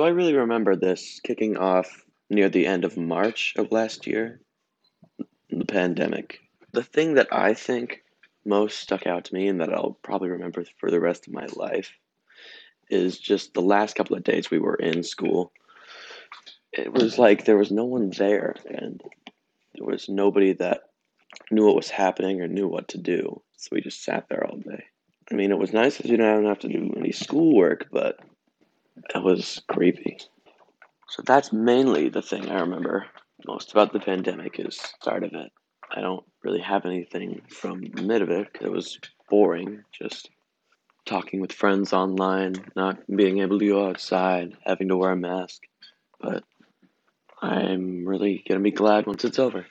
So I really remember this kicking off near the end of March of last year, the pandemic. The thing that I think most stuck out to me and that I'll probably remember for the rest of my life is just the last couple of days we were in school. It was like there was no one there and there was nobody that knew what was happening or knew what to do. So we just sat there all day. I mean, it was nice because you didn't have to do any schoolwork, but it was creepy. So that's mainly the thing I remember most about the pandemic is start of it. I don't really have anything from the mid of it it was boring, just talking with friends online, not being able to go outside, having to wear a mask. But I'm really gonna be glad once it's over.